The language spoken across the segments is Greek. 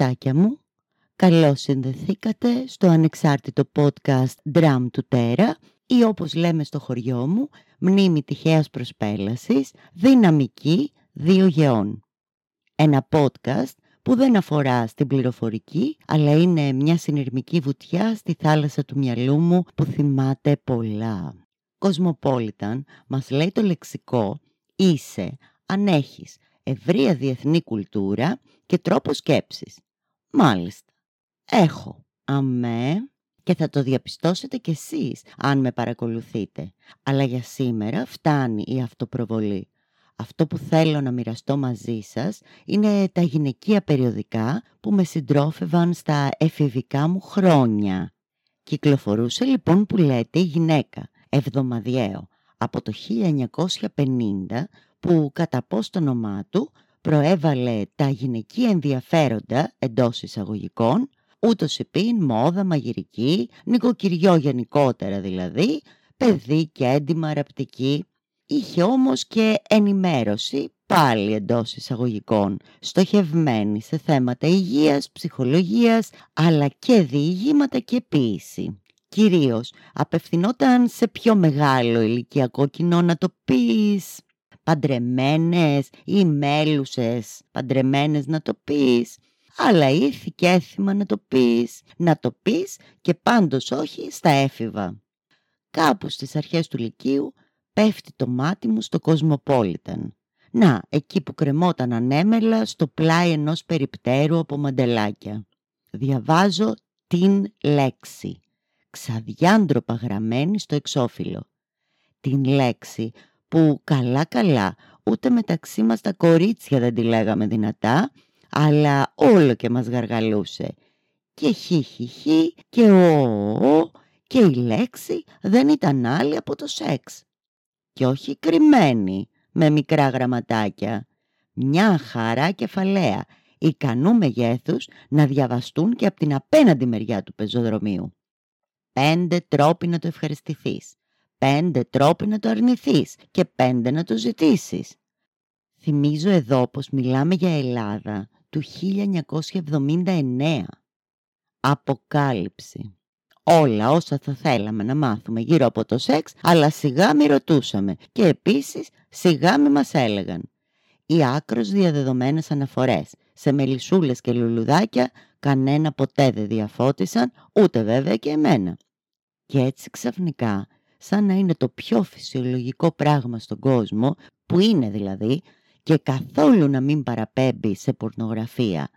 Αυτάκια μου, καλώς συνδεθήκατε στο ανεξάρτητο podcast Drum του Τέρα ή όπως λέμε στο χωριό μου, μνήμη τυχαίας προσπέλασης, δυναμική δύο γεών. Ένα podcast που δεν αφορά στην πληροφορική, αλλά είναι μια συνειρμική βουτιά στη θάλασσα του μυαλού μου που θυμάται πολλά. Κοσμοπόλιταν μας λέει το λεξικό «Είσαι αν έχεις ευρεία διεθνή κουλτούρα και τρόπο σκέψης». Μάλιστα. Έχω. Αμέ. Και θα το διαπιστώσετε κι εσείς αν με παρακολουθείτε. Αλλά για σήμερα φτάνει η αυτοπροβολή. Αυτό που θέλω να μοιραστώ μαζί σας είναι τα γυναικεία περιοδικά που με συντρόφευαν στα εφηβικά μου χρόνια. Κυκλοφορούσε λοιπόν που λέτε η γυναίκα, εβδομαδιαίο, από το 1950 που κατά πώς το όνομά του προέβαλε τα γυναικεία ενδιαφέροντα εντός εισαγωγικών, ούτως επίν μόδα, μαγειρική, νοικοκυριό γενικότερα δηλαδή, παιδί και έντιμα ραπτική. Είχε όμως και ενημέρωση πάλι εντός εισαγωγικών, στοχευμένη σε θέματα υγείας, ψυχολογίας, αλλά και διηγήματα και ποίηση. Κυρίως απευθυνόταν σε πιο μεγάλο ηλικιακό κοινό να το πεις παντρεμένες ή μέλουσες παντρεμένες να το πεις, αλλά ήρθε και έθιμα να το πεις, να το πεις και πάντως όχι στα έφηβα. Κάπου στις αρχές του Λυκείου πέφτει το μάτι μου στο Κοσμοπόλιταν. Να, εκεί που κρεμόταν ανέμελα στο πλάι ενός περιπτέρου από μαντελάκια. Διαβάζω την λέξη, ξαδιάντροπα γραμμένη στο εξώφυλλο. Την λέξη που καλά καλά ούτε μεταξύ μας τα κορίτσια δεν τη λέγαμε δυνατά, αλλά όλο και μας γαργαλούσε. Και χι χι χι και ο, και η λέξη δεν ήταν άλλη από το σεξ. Και όχι κρυμμένη με μικρά γραμματάκια. Μια χαρά κεφαλαία, ικανού μεγέθους να διαβαστούν και από την απέναντι μεριά του πεζοδρομίου. Πέντε τρόποι να το ευχαριστηθείς πέντε τρόποι να το αρνηθείς και πέντε να το ζητήσεις. Θυμίζω εδώ πως μιλάμε για Ελλάδα του 1979. Αποκάλυψη. Όλα όσα θα θέλαμε να μάθουμε γύρω από το σεξ, αλλά σιγά μη ρωτούσαμε και επίσης σιγά μη μας έλεγαν. Οι άκρος διαδεδομένες αναφορές σε μελισσούλες και λουλουδάκια κανένα ποτέ δεν διαφώτισαν, ούτε βέβαια και εμένα. Και έτσι ξαφνικά σαν να είναι το πιο φυσιολογικό πράγμα στον κόσμο, που είναι δηλαδή, και καθόλου να μην παραπέμπει σε πορνογραφία.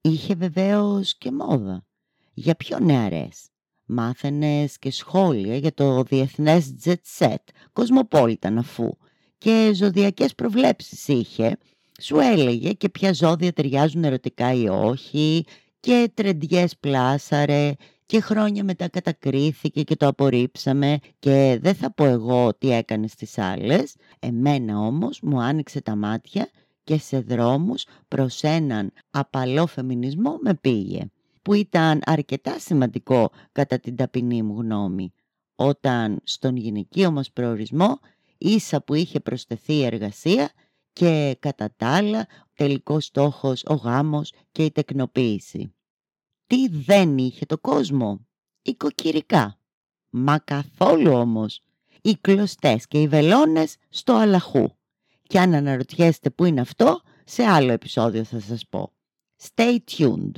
Είχε βεβαίως και μόδα. Για πιο νεαρές. Μάθαινες και σχόλια για το διεθνές jet set, κοσμοπόλιταν αφού, και ζωδιακές προβλέψεις είχε, σου έλεγε και ποια ζώδια ταιριάζουν ερωτικά ή όχι, και τρεντιές πλάσαρε και χρόνια μετά κατακρίθηκε και το απορρίψαμε και δεν θα πω εγώ τι έκανε στις άλλες. Εμένα όμως μου άνοιξε τα μάτια και σε δρόμους προς έναν απαλό φεμινισμό με πήγε που ήταν αρκετά σημαντικό κατά την ταπεινή μου γνώμη όταν στον γυναικείο μας προορισμό ίσα που είχε προσθεθεί η εργασία και κατά τα άλλα τελικός στόχος ο γάμος και η τεκνοποίηση. Τι δεν είχε το κόσμο. Οι κοκκυρικά. Μα καθόλου όμως. Οι κλωστές και οι βελόνες στο αλαχού. Και αν αναρωτιέστε που είναι αυτό, σε άλλο επεισόδιο θα σας πω. Stay tuned.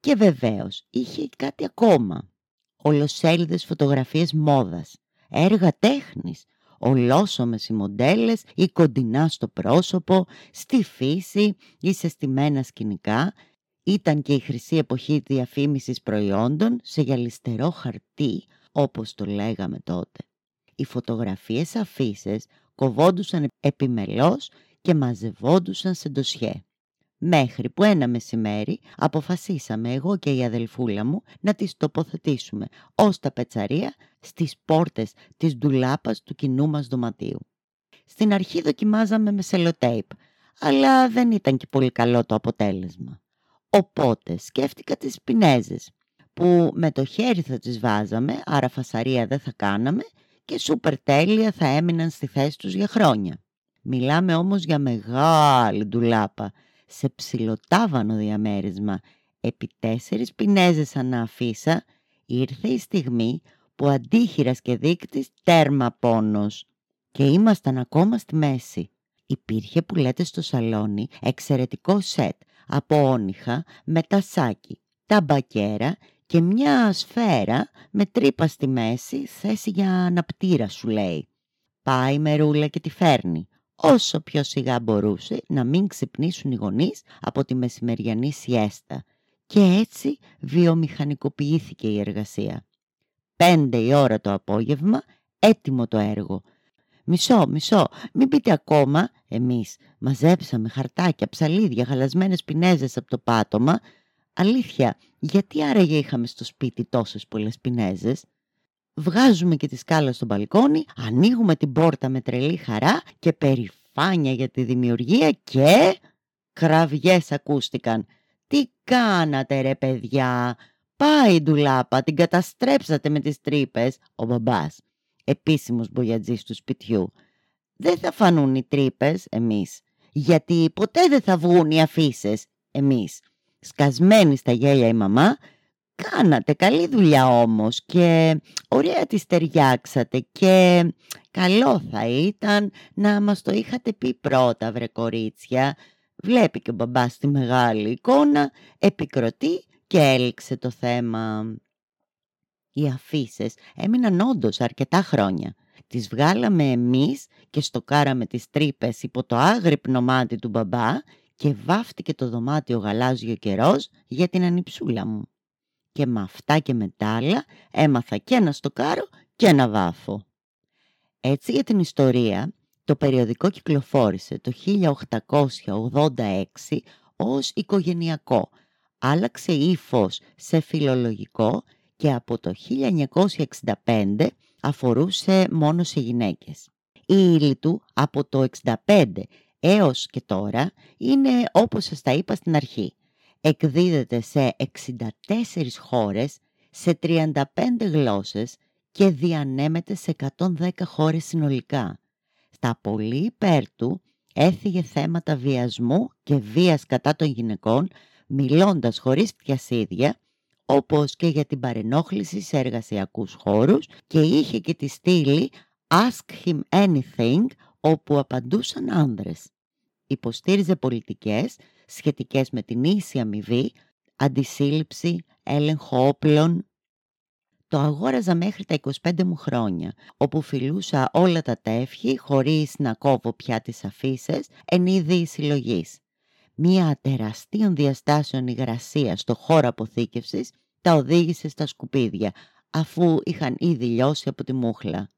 Και βεβαίως είχε κάτι ακόμα. Ολοσέλιδες φωτογραφίες μόδας, έργα τέχνης, ολόσωμες οι μοντέλες ή κοντινά στο πρόσωπο, στη φύση ή σε στημένα σκηνικά ήταν και η χρυσή εποχή διαφήμισης προϊόντων σε γυαλιστερό χαρτί, όπως το λέγαμε τότε. Οι φωτογραφίες αφήσει κοβόντουσαν επιμελώς και μαζευόντουσαν σε ντοσιέ. Μέχρι που ένα μεσημέρι αποφασίσαμε εγώ και η αδελφούλα μου να τις τοποθετήσουμε ως τα πετσαρία στις πόρτες της ντουλάπας του κοινού μας δωματίου. Στην αρχή δοκιμάζαμε με σελοτέιπ, αλλά δεν ήταν και πολύ καλό το αποτέλεσμα. Οπότε σκέφτηκα τις Πινέζες που με το χέρι θα τις βάζαμε, άρα φασαρία δεν θα κάναμε και σούπερ τέλεια θα έμειναν στη θέση τους για χρόνια. Μιλάμε όμως για μεγάλη ντουλάπα, σε ψιλοτάβανο διαμέρισμα. Επί τέσσερις πινέζες ανά αφίσα ήρθε η στιγμή που αντίχειρας και δείκτης τέρμα πόνος. Και ήμασταν ακόμα στη μέση. Υπήρχε που λέτε στο σαλόνι εξαιρετικό σετ από όνυχα με τασάκι, ταμπακέρα και μια σφαίρα με τρύπα στη μέση, θέση για αναπτήρα σου λέει. Πάει με ρούλα και τη φέρνει. Όσο πιο σιγά μπορούσε να μην ξυπνήσουν οι γονείς από τη μεσημεριανή σιέστα. Και έτσι βιομηχανικοποιήθηκε η εργασία. Πέντε η ώρα το απόγευμα, έτοιμο το έργο. Μισό, μισό, μην πείτε ακόμα. Εμείς μαζέψαμε χαρτάκια, ψαλίδια, χαλασμένες πινέζες από το πάτωμα. Αλήθεια, γιατί άραγε είχαμε στο σπίτι τόσες πολλές πινέζες; Βγάζουμε και τη σκάλα στο μπαλκόνι, ανοίγουμε την πόρτα με τρελή χαρά και περηφάνεια για τη δημιουργία και... Κραυγές ακούστηκαν. «Τι κάνατε ρε παιδιά, πάει η ντουλάπα, την καταστρέψατε με τις τρύπες, ο μπαμπάς, επίσημος μπογιατζής του σπιτιού. Δεν θα φανούν οι τρύπες εμείς, γιατί ποτέ δεν θα βγουν οι αφήσεις εμείς. Σκασμένη στα γέλια η μαμά, κάνατε καλή δουλειά όμως και ωραία τη ταιριάξατε και καλό θα ήταν να μας το είχατε πει πρώτα βρε κορίτσια. Βλέπει και ο μπαμπάς τη μεγάλη εικόνα, επικροτεί και έληξε το θέμα. Οι αφήσεις έμειναν όντως αρκετά χρόνια. Τις βγάλαμε εμείς και στοκάραμε τις τρύπες υπό το άγρυπνο μάτι του μπαμπά και βάφτηκε το δωμάτιο γαλάζιο καιρός για την ανιψούλα μου. Και με αυτά και με τα άλλα έμαθα και να στοκάρω και να βάφω. Έτσι για την ιστορία, το περιοδικό κυκλοφόρησε το 1886 ως οικογενειακό άλλαξε ύφος σε φιλολογικό και από το 1965 αφορούσε μόνο σε γυναίκες. Η ύλη του από το 65 έως και τώρα είναι όπως σας τα είπα στην αρχή. Εκδίδεται σε 64 χώρες, σε 35 γλώσσες και διανέμεται σε 110 χώρες συνολικά. Στα πολύ υπέρ του έφυγε θέματα βιασμού και βίας κατά των γυναικών μιλώντας χωρίς πιασίδια, όπως και για την παρενόχληση σε εργασιακούς χώρους και είχε και τη στήλη «Ask him anything» όπου απαντούσαν άνδρες. Υποστήριζε πολιτικές σχετικές με την ίση αμοιβή, αντισύλληψη, έλεγχο όπλων. Το αγόραζα μέχρι τα 25 μου χρόνια, όπου φιλούσα όλα τα τεύχη χωρίς να κόβω πια τις αφήσεις εν είδη συλλογής μία τεραστίων διαστάσεων υγρασίας στο χώρο αποθήκευσης τα οδήγησε στα σκουπίδια, αφού είχαν ήδη λιώσει από τη μούχλα.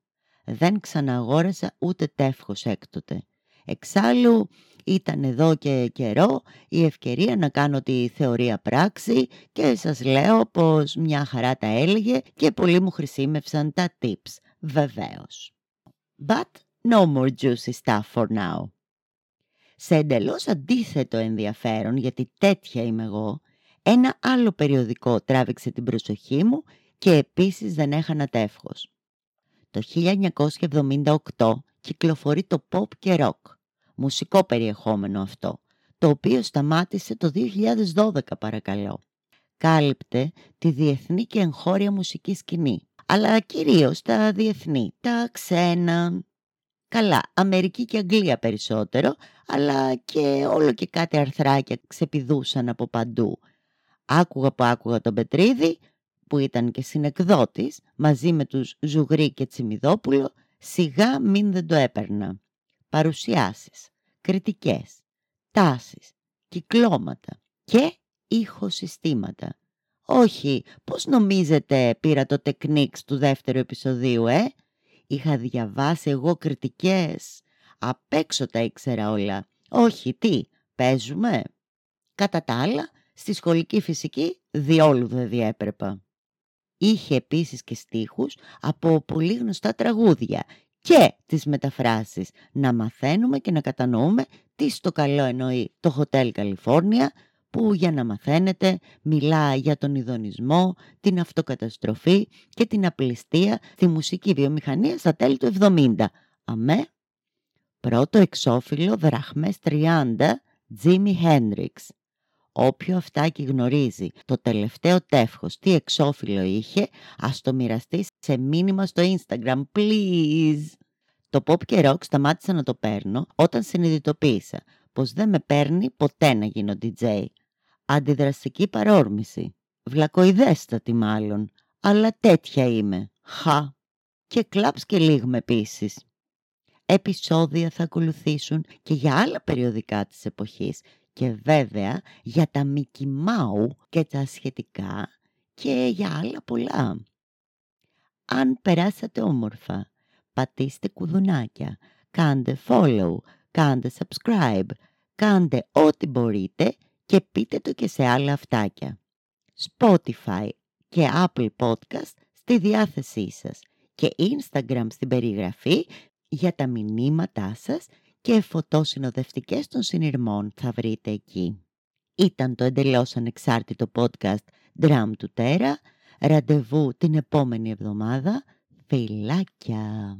Δεν ξαναγόρασα ούτε τεύχος έκτοτε. Εξάλλου ήταν εδώ και καιρό η ευκαιρία να κάνω τη θεωρία πράξη και σας λέω πως μια χαρά τα έλεγε και πολλοί μου χρησιμεύσαν τα tips, βεβαίως. But no more juicy stuff for now. Σε εντελώς αντίθετο ενδιαφέρον, γιατί τέτοια είμαι εγώ, ένα άλλο περιοδικό τράβηξε την προσοχή μου και επίσης δεν έχανα τεύχος. Το 1978 κυκλοφορεί το pop και rock, μουσικό περιεχόμενο αυτό, το οποίο σταμάτησε το 2012 παρακαλώ. Κάλυπτε τη διεθνή και εγχώρια μουσική σκηνή, αλλά κυρίως τα διεθνή, τα ξένα, Καλά, Αμερική και Αγγλία περισσότερο, αλλά και όλο και κάτι αρθράκια ξεπηδούσαν από παντού. Άκουγα που άκουγα τον Πετρίδη, που ήταν και συνεκδότης, μαζί με τους Ζουγρή και Τσιμιδόπουλο, σιγά μην δεν το έπαιρνα. Παρουσιάσεις, κριτικές, τάσεις, κυκλώματα και ηχοσυστήματα. Όχι, πώς νομίζετε πήρα το τεκνίξ του δεύτερου επεισοδίου, ε; Είχα διαβάσει εγώ κριτικές. Απ' έξω τα ήξερα όλα. Όχι, τι, παίζουμε; Κατά τα άλλα, στη σχολική φυσική διόλου δεν διέπρεπα. Είχε επίσης και στίχους από πολύ γνωστά τραγούδια και τις μεταφράσεις να μαθαίνουμε και να κατανοούμε τι στο καλό εννοεί το Hotel California, που για να μαθαίνετε μιλά για τον ειδονισμό, την αυτοκαταστροφή και την απληστία στη μουσική βιομηχανία στα τέλη του 70. Αμέ. Πρώτο εξώφυλλο δραχμές 30 Jimi Hendrix. Όποιο αυτάκι γνωρίζει το τελευταίο τεύχος τι εξώφυλλο είχε, ας το μοιραστεί σε μήνυμα στο Instagram, please. Το pop και rock σταμάτησα να το παίρνω όταν συνειδητοποίησα πως δεν με παίρνει ποτέ να γίνω DJ. Αντιδραστική παρόρμηση. Βλακοειδέστατη μάλλον. Αλλά τέτοια είμαι. Χα. Και κλαψ και λίγμα επίσης. Επισόδια θα ακολουθήσουν και για άλλα περιοδικά της εποχής και βέβαια για τα Mickey και τα σχετικά και για άλλα πολλά. Αν περάσατε όμορφα, πατήστε κουδουνάκια, κάντε follow, κάντε subscribe, κάντε ό,τι μπορείτε και πείτε το και σε άλλα αυτάκια. Spotify και Apple Podcast στη διάθεσή σας και Instagram στην περιγραφή για τα μηνύματά σας και φωτόσυνοδευτικές των συνειρμών θα βρείτε εκεί. Ήταν το εντελώς ανεξάρτητο podcast Drum του Τέρα. Ραντεβού την επόμενη εβδομάδα. Φιλάκια!